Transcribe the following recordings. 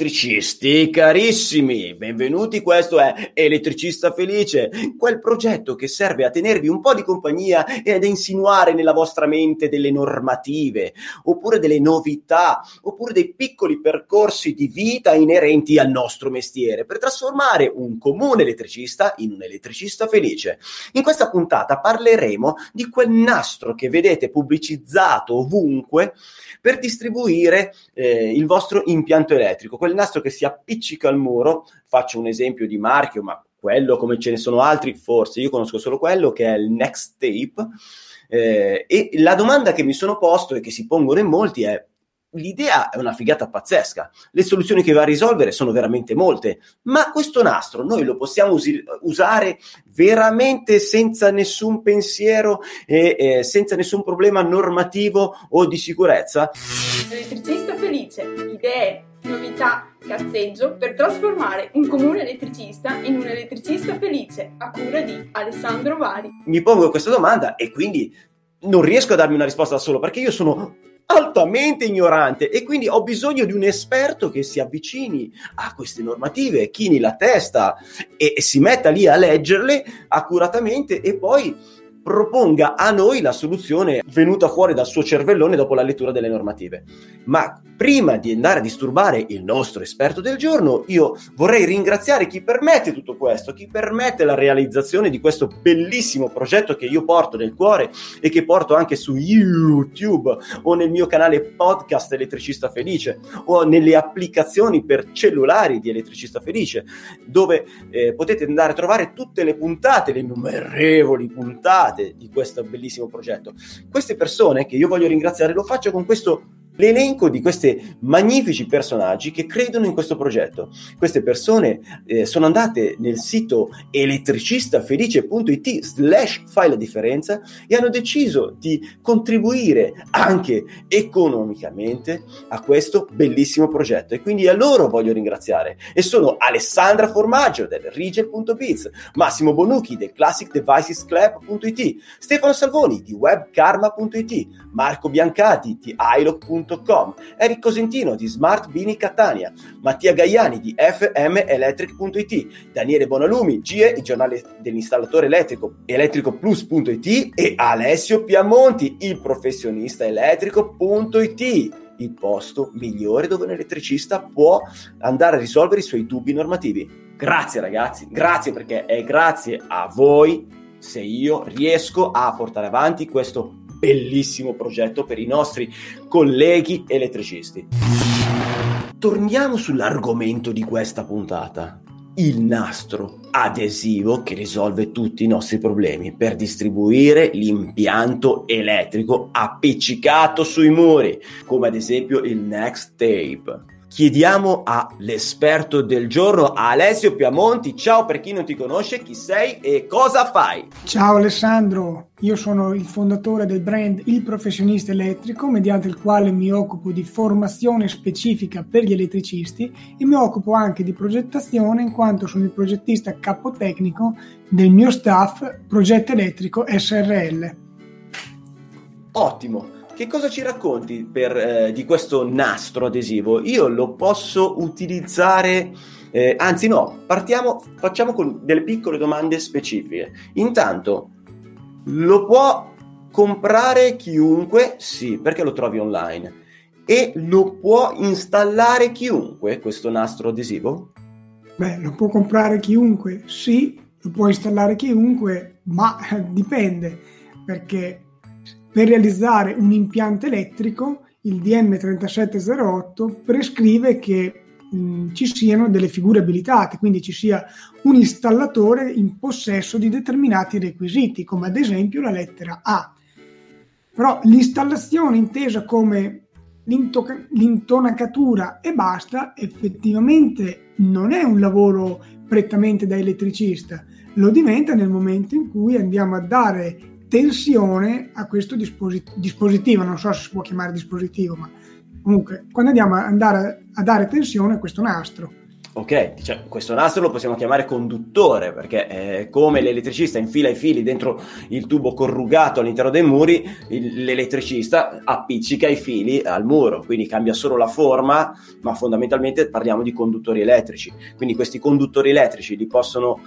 elettricisti carissimi, benvenuti, questo è Elettricista Felice, quel progetto che serve a tenervi un po' di compagnia e ad insinuare nella vostra mente delle normative, oppure delle novità, oppure dei piccoli percorsi di vita inerenti al nostro mestiere, per trasformare un comune elettricista in un elettricista felice. In questa puntata parleremo di quel nastro che vedete pubblicizzato ovunque per distribuire eh, il vostro impianto elettrico, quel nastro che si appiccica al muro, faccio un esempio di marchio, ma quello come ce ne sono altri, forse io conosco solo quello che è il Next Tape. Eh, e la domanda che mi sono posto e che si pongono in molti è l'idea è una figata pazzesca, le soluzioni che va a risolvere sono veramente molte, ma questo nastro noi lo possiamo usi- usare veramente senza nessun pensiero e eh, senza nessun problema normativo o di sicurezza? Elettricista felice, idee, novità, cazzeggio per trasformare un comune elettricista in un elettricista felice a cura di Alessandro Vari. Mi pongo questa domanda e quindi non riesco a darmi una risposta da solo perché io sono altamente ignorante e quindi ho bisogno di un esperto che si avvicini a queste normative, chini la testa e, e si metta lì a leggerle accuratamente e poi proponga a noi la soluzione venuta fuori dal suo cervellone dopo la lettura delle normative. Ma prima di andare a disturbare il nostro esperto del giorno, io vorrei ringraziare chi permette tutto questo, chi permette la realizzazione di questo bellissimo progetto che io porto nel cuore e che porto anche su YouTube o nel mio canale podcast Elettricista Felice o nelle applicazioni per cellulari di Elettricista Felice, dove eh, potete andare a trovare tutte le puntate, le innumerevoli puntate parte di questo bellissimo progetto. Queste persone che io voglio ringraziare lo faccio con questo l'elenco di questi magnifici personaggi che credono in questo progetto. Queste persone eh, sono andate nel sito elettricistafelice.it slash fai la differenza e hanno deciso di contribuire anche economicamente a questo bellissimo progetto e quindi a loro voglio ringraziare e sono Alessandra Formaggio del Rigel.biz, Massimo Bonucchi del ClassicDevicesClub.it, Stefano Salvoni di WebKarma.it, Marco Biancati di iLock.it Electric.com, Eric Cosentino di Smart Bini Catania, Mattia Gaiani di fmelectric.it, Daniele Bonalumi, GE, il giornale dell'installatore elettrico, elettricoplus.it e Alessio Piamonti, il professionista elettrico.it il posto migliore dove un elettricista può andare a risolvere i suoi dubbi normativi. Grazie ragazzi, grazie perché è grazie a voi se io riesco a portare avanti questo bellissimo progetto per i nostri colleghi elettricisti. Torniamo sull'argomento di questa puntata. Il nastro adesivo che risolve tutti i nostri problemi per distribuire l'impianto elettrico appiccicato sui muri, come ad esempio il Next Tape chiediamo all'esperto del giorno, Alessio Piamonti. Ciao per chi non ti conosce, chi sei e cosa fai? Ciao Alessandro, io sono il fondatore del brand Il Professionista Elettrico, mediante il quale mi occupo di formazione specifica per gli elettricisti e mi occupo anche di progettazione in quanto sono il progettista capotecnico del mio staff Progetto Elettrico SRL. Ottimo. Che cosa ci racconti per, eh, di questo nastro adesivo? Io lo posso utilizzare, eh, anzi no, partiamo, facciamo con delle piccole domande specifiche. Intanto, lo può comprare chiunque? Sì, perché lo trovi online. E lo può installare chiunque questo nastro adesivo? Beh, lo può comprare chiunque, sì, lo può installare chiunque, ma dipende, perché per realizzare un impianto elettrico, il DM3708 prescrive che mh, ci siano delle figure abilitate, quindi ci sia un installatore in possesso di determinati requisiti, come ad esempio la lettera A. Però l'installazione intesa come l'into- l'intonacatura e basta, effettivamente non è un lavoro prettamente da elettricista, lo diventa nel momento in cui andiamo a dare tensione a questo disposit- dispositivo, non so se si può chiamare dispositivo, ma comunque quando andiamo a andare a dare tensione a questo nastro. Ok, cioè, questo nastro lo possiamo chiamare conduttore perché eh, come l'elettricista infila i fili dentro il tubo corrugato all'interno dei muri, il, l'elettricista appiccica i fili al muro, quindi cambia solo la forma, ma fondamentalmente parliamo di conduttori elettrici. Quindi questi conduttori elettrici li possono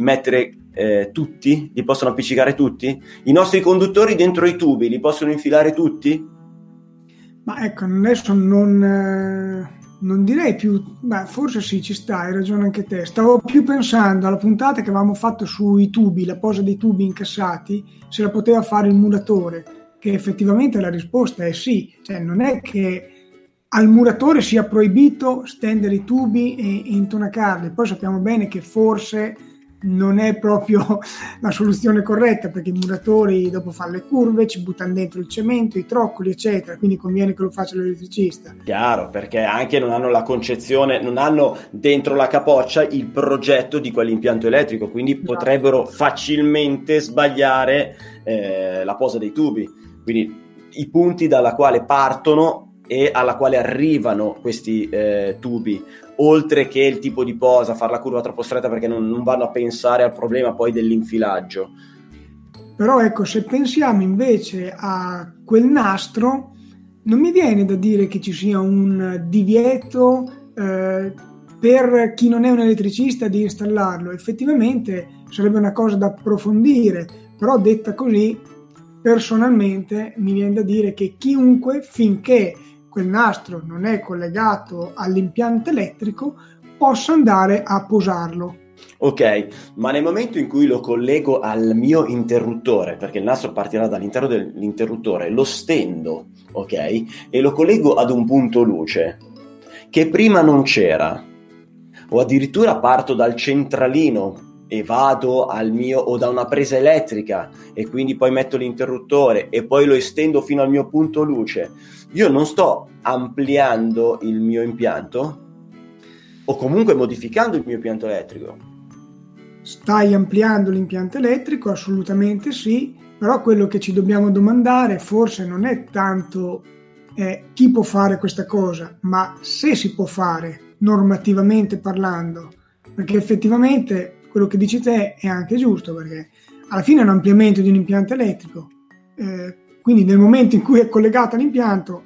mettere eh, tutti? Li possono appiccicare tutti? I nostri conduttori dentro i tubi li possono infilare tutti? Ma ecco, adesso non... Eh non direi più, beh, forse sì, ci sta, hai ragione anche te. Stavo più pensando alla puntata che avevamo fatto sui tubi, la posa dei tubi incassati, se la poteva fare il muratore, che effettivamente la risposta è sì, cioè non è che al muratore sia proibito stendere i tubi e, e intonacarli, poi sappiamo bene che forse non è proprio la soluzione corretta perché i muratori dopo fanno le curve, ci buttano dentro il cemento, i troccoli, eccetera. Quindi conviene che lo faccia l'elettricista. Chiaro, perché anche non hanno la concezione, non hanno dentro la capoccia il progetto di quell'impianto elettrico, quindi no. potrebbero facilmente sbagliare eh, la posa dei tubi. Quindi i punti dalla quale partono e alla quale arrivano questi eh, tubi, oltre che il tipo di posa, fare la curva troppo stretta perché non, non vanno a pensare al problema poi dell'infilaggio. Però ecco, se pensiamo invece a quel nastro, non mi viene da dire che ci sia un divieto eh, per chi non è un elettricista di installarlo. Effettivamente sarebbe una cosa da approfondire, però detta così, personalmente mi viene da dire che chiunque, finché quel nastro non è collegato all'impianto elettrico, posso andare a posarlo. Ok, ma nel momento in cui lo collego al mio interruttore, perché il nastro partirà dall'interno dell'interruttore, lo stendo, ok? E lo collego ad un punto luce che prima non c'era, o addirittura parto dal centralino e vado al mio o da una presa elettrica e quindi poi metto l'interruttore e poi lo estendo fino al mio punto luce, io non sto ampliando il mio impianto o comunque modificando il mio impianto elettrico. Stai ampliando l'impianto elettrico? Assolutamente sì, però quello che ci dobbiamo domandare forse non è tanto eh, chi può fare questa cosa, ma se si può fare normativamente parlando, perché effettivamente quello che dici te è anche giusto perché alla fine è un ampliamento di un impianto elettrico, eh, quindi nel momento in cui è collegato all'impianto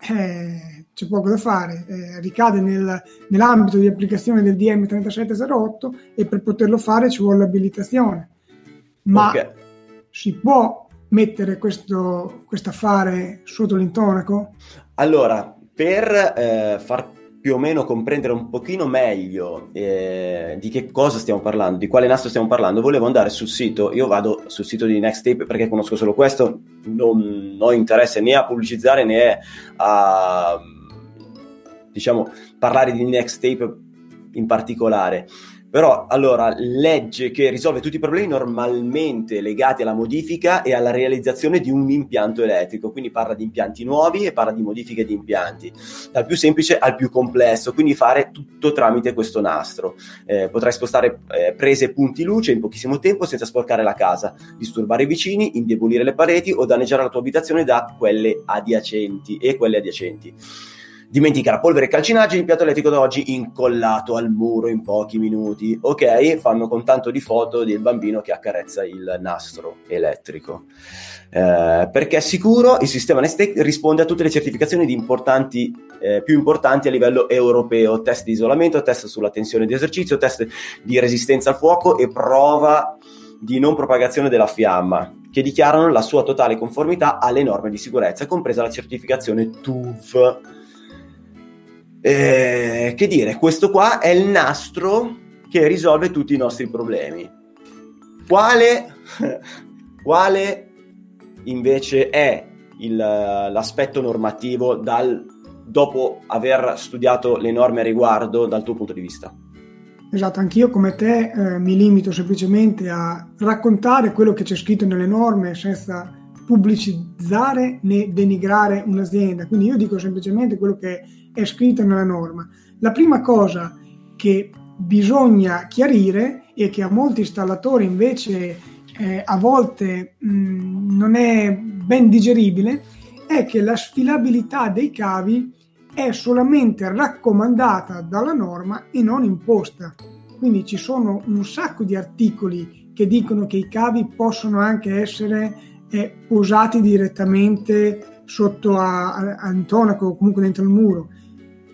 eh, c'è poco da fare, eh, ricade nel, nell'ambito di applicazione del DM3708 e per poterlo fare ci vuole l'abilitazione. Ma okay. si può mettere questo affare sotto l'intonaco? Allora, per eh, far più o meno comprendere un pochino meglio eh, di che cosa stiamo parlando, di quale nastro stiamo parlando, volevo andare sul sito, io vado sul sito di Nextape perché conosco solo questo, non ho interesse né a pubblicizzare né a diciamo parlare di Nextape in particolare. Però allora legge che risolve tutti i problemi normalmente legati alla modifica e alla realizzazione di un impianto elettrico, quindi parla di impianti nuovi e parla di modifiche di impianti, dal più semplice al più complesso, quindi fare tutto tramite questo nastro. Eh, potrai spostare eh, prese e punti luce in pochissimo tempo senza sporcare la casa, disturbare i vicini, indebolire le pareti o danneggiare la tua abitazione da quelle adiacenti e quelle adiacenti. Dimentica la polvere e il piatto elettrico d'oggi incollato al muro in pochi minuti. Ok, fanno con tanto di foto del bambino che accarezza il nastro elettrico. Eh, perché è sicuro, il sistema Nestec risponde a tutte le certificazioni importanti, eh, più importanti a livello europeo, test di isolamento, test sulla tensione di esercizio, test di resistenza al fuoco e prova di non propagazione della fiamma, che dichiarano la sua totale conformità alle norme di sicurezza, compresa la certificazione TUV eh, che dire, questo qua è il nastro che risolve tutti i nostri problemi. Quale, quale invece è il, l'aspetto normativo dal, dopo aver studiato le norme a riguardo dal tuo punto di vista? Esatto, anch'io come te eh, mi limito semplicemente a raccontare quello che c'è scritto nelle norme senza pubblicizzare né denigrare un'azienda. Quindi io dico semplicemente quello che è scritto nella norma. La prima cosa che bisogna chiarire e che a molti installatori invece eh, a volte mh, mm, non è ben digeribile è che la sfilabilità dei cavi è solamente raccomandata dalla norma e non imposta. Quindi ci sono un sacco di articoli che dicono che i cavi possono anche essere eh, posati direttamente sotto a, a, a intonaco o comunque dentro il muro.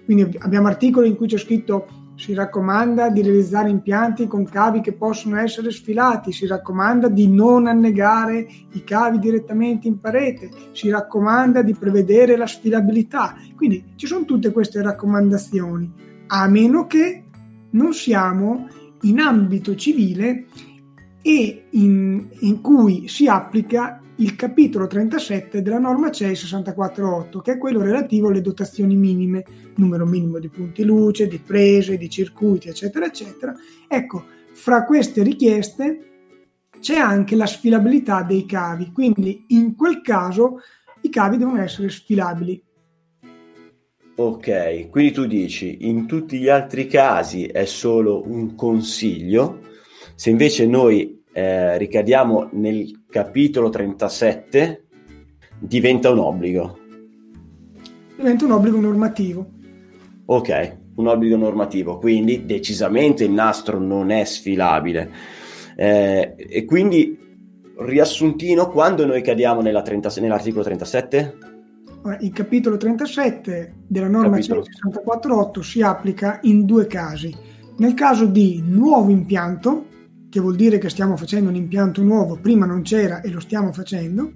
Quindi abbiamo articoli in cui c'è scritto si raccomanda di realizzare impianti con cavi che possono essere sfilati, si raccomanda di non annegare i cavi direttamente in parete, si raccomanda di prevedere la sfilabilità. Quindi ci sono tutte queste raccomandazioni, a meno che non siamo in ambito civile e in, in cui si applica il capitolo 37 della norma CEI 648, che è quello relativo alle dotazioni minime, numero minimo di punti luce, di prese, di circuiti, eccetera, eccetera. Ecco, fra queste richieste c'è anche la sfilabilità dei cavi, quindi in quel caso i cavi devono essere sfilabili. Ok, quindi tu dici in tutti gli altri casi è solo un consiglio, se invece noi eh, ricadiamo nel capitolo 37, diventa un obbligo. Diventa un obbligo normativo. Ok, un obbligo normativo, quindi decisamente il nastro non è sfilabile. Eh, e quindi, riassuntino, quando noi cadiamo 30, nell'articolo 37? Il capitolo 37 della norma capitolo. 648 si applica in due casi. Nel caso di nuovo impianto, che vuol dire che stiamo facendo un impianto nuovo, prima non c'era e lo stiamo facendo,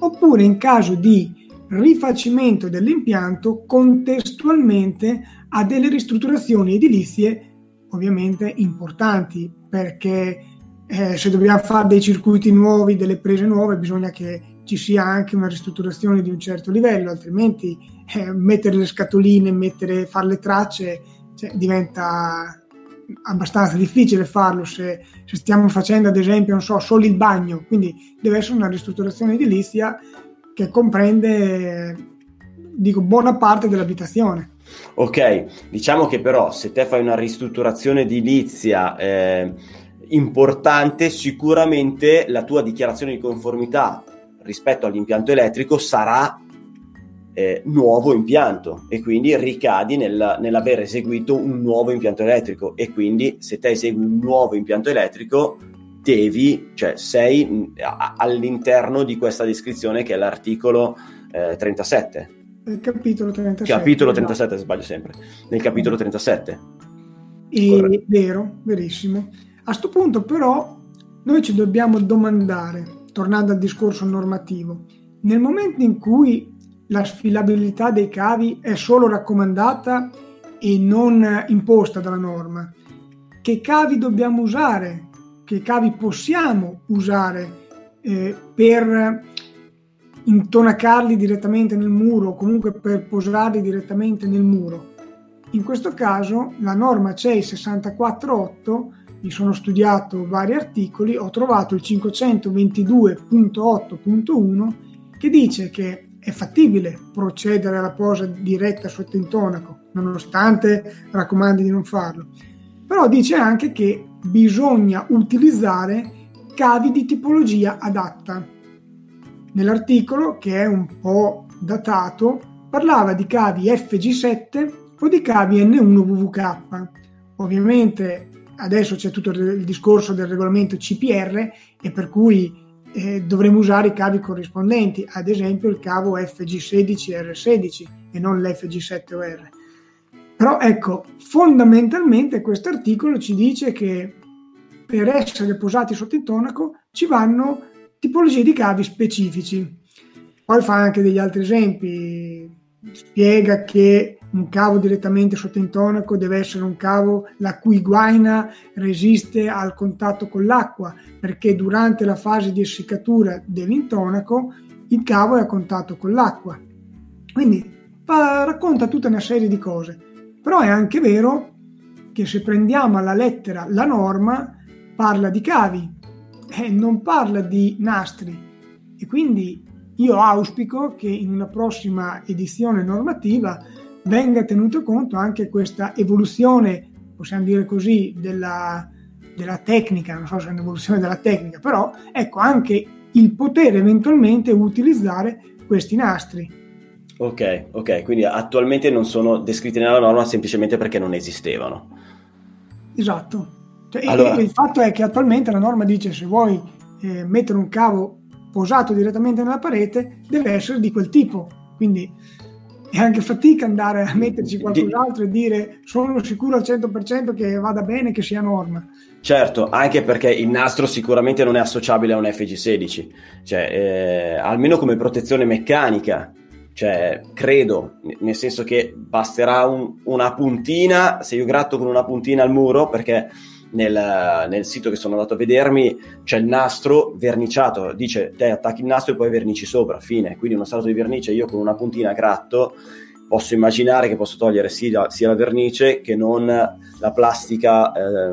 oppure in caso di rifacimento dell'impianto contestualmente a delle ristrutturazioni edilizie ovviamente importanti perché eh, se dobbiamo fare dei circuiti nuovi, delle prese nuove, bisogna che ci sia anche una ristrutturazione di un certo livello, altrimenti eh, mettere le scatoline, mettere, fare le tracce cioè, diventa abbastanza difficile farlo se, se, stiamo facendo ad esempio non so, solo il bagno, quindi deve essere una ristrutturazione edilizia che comprende dico, buona parte dell'abitazione. Ok, diciamo che però se te fai una ristrutturazione edilizia eh, importante, sicuramente la tua dichiarazione di conformità rispetto all'impianto elettrico sarà eh, nuovo impianto e quindi ricadi nel, nell'aver eseguito un nuovo impianto elettrico e quindi se te esegui un nuovo impianto elettrico devi, cioè sei mm, all'interno di questa descrizione che è l'articolo eh, 37. Il capitolo 37. Capitolo 37, no. sbaglio sempre. Nel capitolo 37. E, vero, verissimo. A questo punto però noi ci dobbiamo domandare, tornando al discorso normativo, nel momento in cui la sfilabilità dei cavi è solo raccomandata e non imposta dalla norma. Che cavi dobbiamo usare? Che cavi possiamo usare eh, per intonacarli direttamente nel muro o comunque per posarli direttamente nel muro? In questo caso la norma CEI 648, mi sono studiato vari articoli, ho trovato il 522.8.1 che dice che è fattibile procedere alla posa diretta sotto intonaco, nonostante raccomandi di non farlo. Però dice anche che bisogna utilizzare cavi di tipologia adatta. Nell'articolo, che è un po' datato, parlava di cavi FG7 o di cavi N1VVK. Ovviamente adesso c'è tutto il discorso del regolamento CPR e per cui eh, dovremo usare i cavi corrispondenti, ad esempio il cavo FG16R16 e non l'FG7OR. Però ecco, fondamentalmente questo articolo ci dice che per essere posati sotto intonaco ci vanno tipologie di cavi specifici. Poi fa anche degli altri esempi, spiega che un cavo direttamente sotto intonaco deve essere un cavo la cui guaina resiste al contatto con l'acqua, perché durante la fase di essiccatura dell'intonaco il cavo è a contatto con l'acqua. Quindi racconta tutta una serie di cose. Però è anche vero che se prendiamo alla lettera la norma, parla di cavi e non parla di nastri. E quindi io auspico che in una prossima edizione normativa venga tenuto conto anche questa evoluzione, possiamo dire così, della, della tecnica, non so se è un'evoluzione della tecnica, però ecco anche il poter eventualmente utilizzare questi nastri. Ok, ok, quindi attualmente non sono descritti nella norma semplicemente perché non esistevano. Esatto. Cioè, allora... il, fatto è che attualmente la norma dice se vuoi eh, mettere un cavo posato direttamente nella parete deve essere di quel tipo. Quindi è anche fatica andare a metterci qualcos'altro e dire sono sicuro al 100% che vada bene, che sia norma. Certo, anche perché il nastro sicuramente non è associabile a un FG16, cioè, eh, almeno come protezione meccanica, cioè, credo, nel senso che basterà un, una puntina, se io gratto con una puntina al muro, perché nel, nel, sito che sono andato a vedermi c'è il nastro verniciato, dice te attacchi il nastro e poi vernici sopra, fine, quindi uno strato di vernice io con una puntina gratto posso immaginare che posso togliere sia, sia la vernice che non la plastica eh,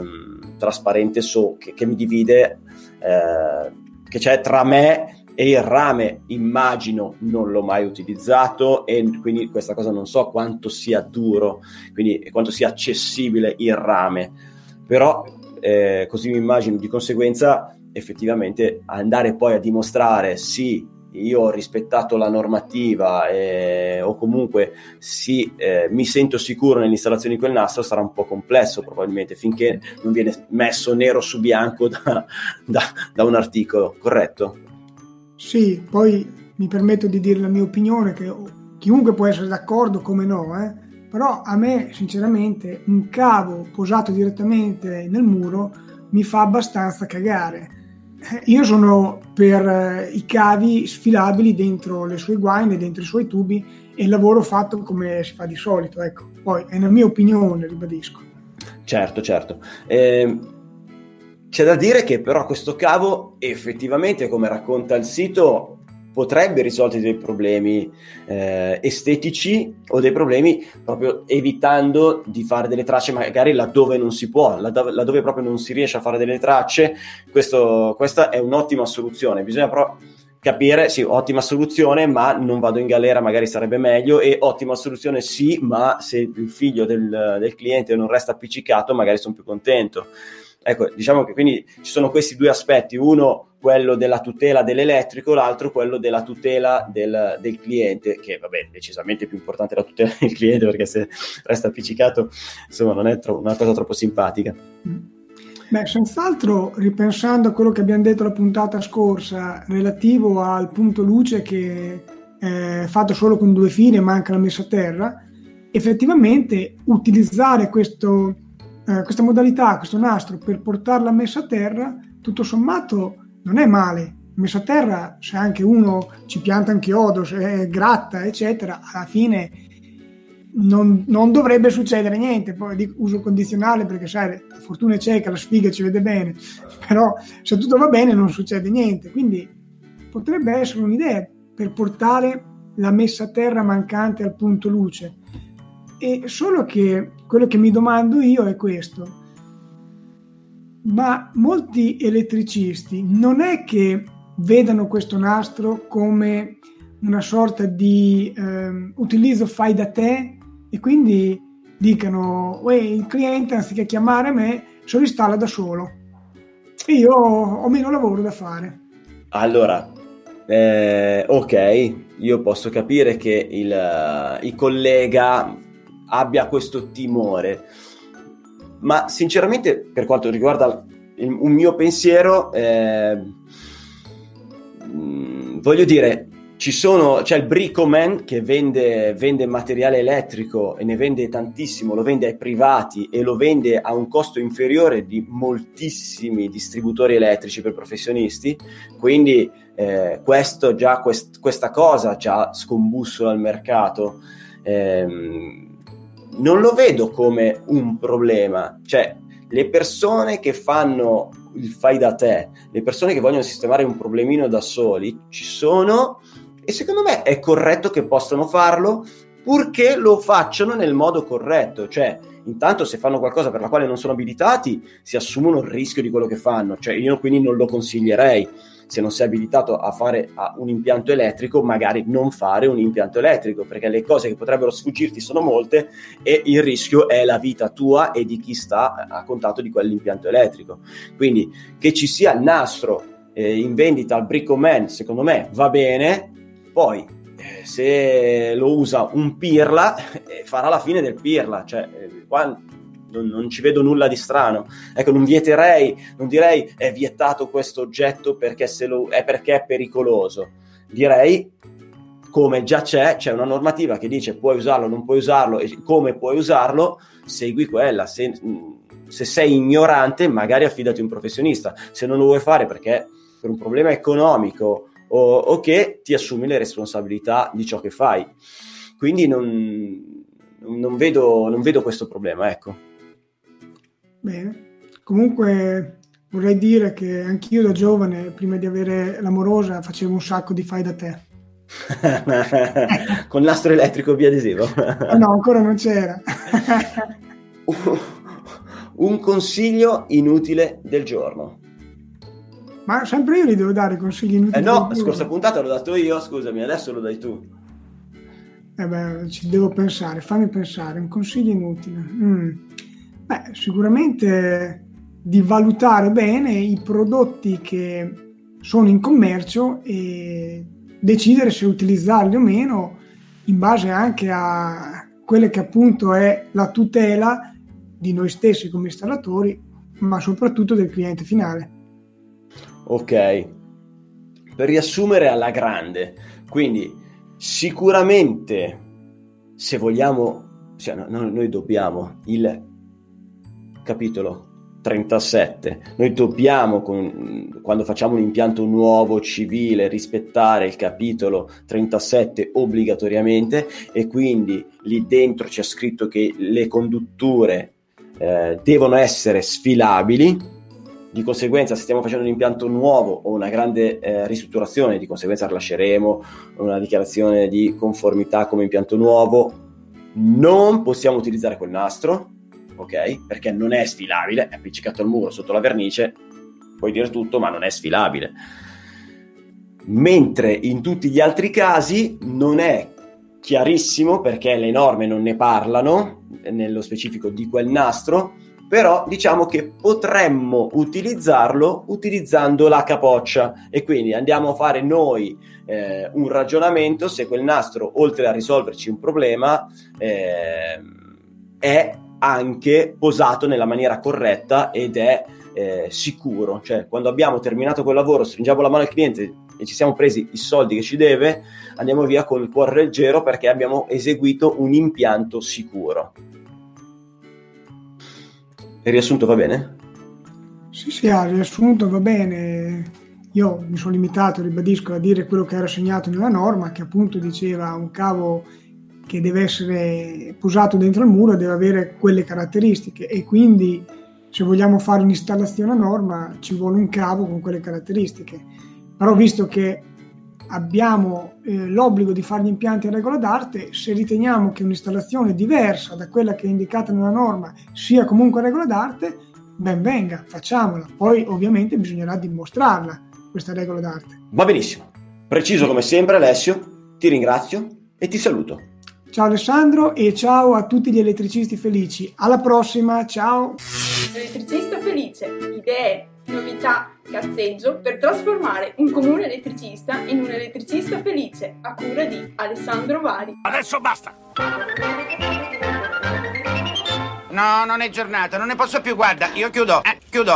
trasparente so, che, che, mi divide, eh, che c'è tra me e il rame. Immagino non l'ho mai utilizzato e quindi questa cosa non so quanto sia duro, quindi quanto sia accessibile il rame, però eh, così mi immagino di conseguenza effettivamente andare poi a dimostrare sì io ho rispettato la normativa eh, o comunque sì, eh, mi sento sicuro nell'installazione di quel nastro sarà un po' complesso probabilmente finché non viene messo nero su bianco da, da, da un articolo, corretto? Sì, poi mi permetto di dire la mia opinione, che chiunque può essere d'accordo, come no, eh? Però a me sinceramente un cavo posato direttamente nel muro mi fa abbastanza cagare. Eh, io sono per eh, i cavi sfilabili dentro le sue guaine, dentro i suoi tubi e il lavoro fatto come si fa di solito. Ecco. Poi è una mia opinione, ribadisco. Certo, certo. Eh, c'è da dire che però questo cavo effettivamente, come racconta il sito, potrebbe risolvere dei problemi eh, estetici o dei problemi proprio evitando di fare delle tracce magari laddove non si può, laddove, laddove proprio non si riesce a fare delle tracce. Questo, questa è un'ottima soluzione. Bisogna però capire, sì, ottima soluzione, ma non vado in galera, magari sarebbe meglio, e ottima soluzione sì, ma se il figlio del, del cliente non resta appiccicato, magari sono più contento. Ecco, diciamo che quindi ci sono questi due aspetti, uno quello della tutela dell'elettrico, l'altro quello della tutela del, del cliente, che vabbè, decisamente più importante la tutela del cliente perché se resta appiccicato, insomma, non è tro- una cosa troppo simpatica. Beh, senz'altro, ripensando a quello che abbiamo detto la puntata scorsa relativo al punto luce che è fatto solo con due fili e manca la messa a terra, effettivamente utilizzare questo eh, questa modalità, questo nastro, per portarla messa a terra, tutto sommato non è male. Messa a terra, se anche uno ci pianta un chiodo, se gratta, eccetera, alla fine non, non, dovrebbe succedere niente. Poi dico uso condizionale perché, sai, la fortuna è cieca, la sfiga ci vede bene, però se tutto va bene non succede niente. Quindi potrebbe essere un'idea per portare la messa a terra mancante al punto luce. E solo che quello che mi domando io è questo. Ma molti elettricisti non è che vedano questo nastro come una sorta di eh, utilizzo fai da te e quindi dicano il cliente anziché chiamare me se lo installa da solo e io ho meno lavoro da fare allora eh, ok io posso capire che il, il collega abbia questo timore. Ma sinceramente, per quanto riguarda il, un mio pensiero, eh, voglio dire, ci sono, c'è il Bricoman che vende, vende, materiale elettrico e ne vende tantissimo, lo vende ai privati e lo vende a un costo inferiore di moltissimi distributori elettrici per professionisti, quindi eh, questo già, quest, questa cosa già scombussola il mercato. Eh, non lo vedo come un problema, cioè le persone che fanno il fai da te, le persone che vogliono sistemare un problemino da soli, ci sono e secondo me è corretto che possano farlo purché lo facciano nel modo corretto, cioè intanto se fanno qualcosa per la quale non sono abilitati si assumono il rischio di quello che fanno, cioè io quindi non lo consiglierei se non sei abilitato a fare un impianto elettrico, magari non fare un impianto elettrico, perché le cose che potrebbero sfuggirti sono molte e il rischio è la vita tua e di chi sta a contatto di quell'impianto elettrico. Quindi che ci sia il nastro eh, in vendita al Bricoman, secondo me va bene, poi eh, se lo usa un pirla, eh, farà la fine del pirla. Cioè, eh, non, non, ci vedo nulla di strano. Ecco, non vieterei, non direi è vietato questo oggetto perché, lo, è perché è pericoloso. Direi come già c'è, c'è una normativa che dice puoi usarlo, non puoi usarlo e come puoi usarlo, segui quella. Se, se sei ignorante, magari affidati a un professionista. Se non lo vuoi fare perché per un problema economico o, o che ti assumi le responsabilità di ciò che fai. Quindi non, non, vedo, non vedo questo problema, ecco. Bene. Comunque vorrei dire che anch'io da giovane, prima di avere l'amorosa, facevo un sacco di fai da te. Con nastro elettrico biadesivo? no, ancora non c'era. un consiglio inutile del giorno. Ma sempre io gli devo dare consigli inutili. Eh no, scorsa puntata l'ho dato io, scusami, adesso lo dai tu. Eh beh, ci devo pensare, fammi pensare, un consiglio inutile. Mm. Beh, sicuramente di valutare bene i prodotti che sono in commercio e decidere se utilizzarli o meno in base anche a quella che appunto è la tutela di noi stessi come installatori, ma soprattutto del cliente finale. Ok, per riassumere alla grande, quindi sicuramente se vogliamo, cioè, no, noi dobbiamo il capitolo 37, noi dobbiamo con, quando facciamo un impianto nuovo civile rispettare il capitolo 37 obbligatoriamente e quindi lì dentro c'è scritto che le condutture eh, devono essere sfilabili. Di conseguenza se stiamo facendo un impianto nuovo o una grande eh, ristrutturazione, di conseguenza rilasceremo una dichiarazione di conformità come impianto nuovo, non possiamo utilizzare quel nastro, ok? Perché non è sfilabile, è appiccicato al muro sotto la vernice, puoi dire tutto, ma non è sfilabile. Mentre in tutti gli altri casi non è chiarissimo perché le norme non ne parlano, nello specifico di quel nastro, però diciamo che potremmo utilizzarlo utilizzando la capoccia e quindi andiamo a fare noi eh, un ragionamento se quel nastro oltre a risolverci un problema eh, è anche posato nella maniera corretta ed è eh, sicuro cioè quando abbiamo terminato quel lavoro stringiamo la mano al cliente e ci siamo presi i soldi che ci deve andiamo via con il cuore leggero perché abbiamo eseguito un impianto sicuro il riassunto va bene? Sì, sì, il riassunto va bene. Io mi sono limitato, ribadisco, a dire quello che era segnato nella norma, che appunto diceva un cavo che deve essere posato dentro il muro deve avere quelle caratteristiche e quindi se vogliamo fare un'installazione a norma ci vuole un cavo con quelle caratteristiche. Però visto che abbiamo eh, l'obbligo di fare gli impianti in regola d'arte, se riteniamo che un'installazione diversa da quella che è indicata nella norma sia comunque regola d'arte, ben venga, facciamola. Poi ovviamente bisognerà dimostrarla, questa regola d'arte. Va benissimo. Preciso come sempre Alessio, ti ringrazio e ti saluto. Ciao Alessandro e ciao a tutti gli elettricisti felici. Alla prossima, ciao! Elettricista felice, idee, novità, cazzeggio per trasformare un comune elettricista in un elettricista felice a cura di Alessandro Vari. Adesso basta! No, non è giornata, non ne posso più, guarda, io chiudo, eh, chiudo.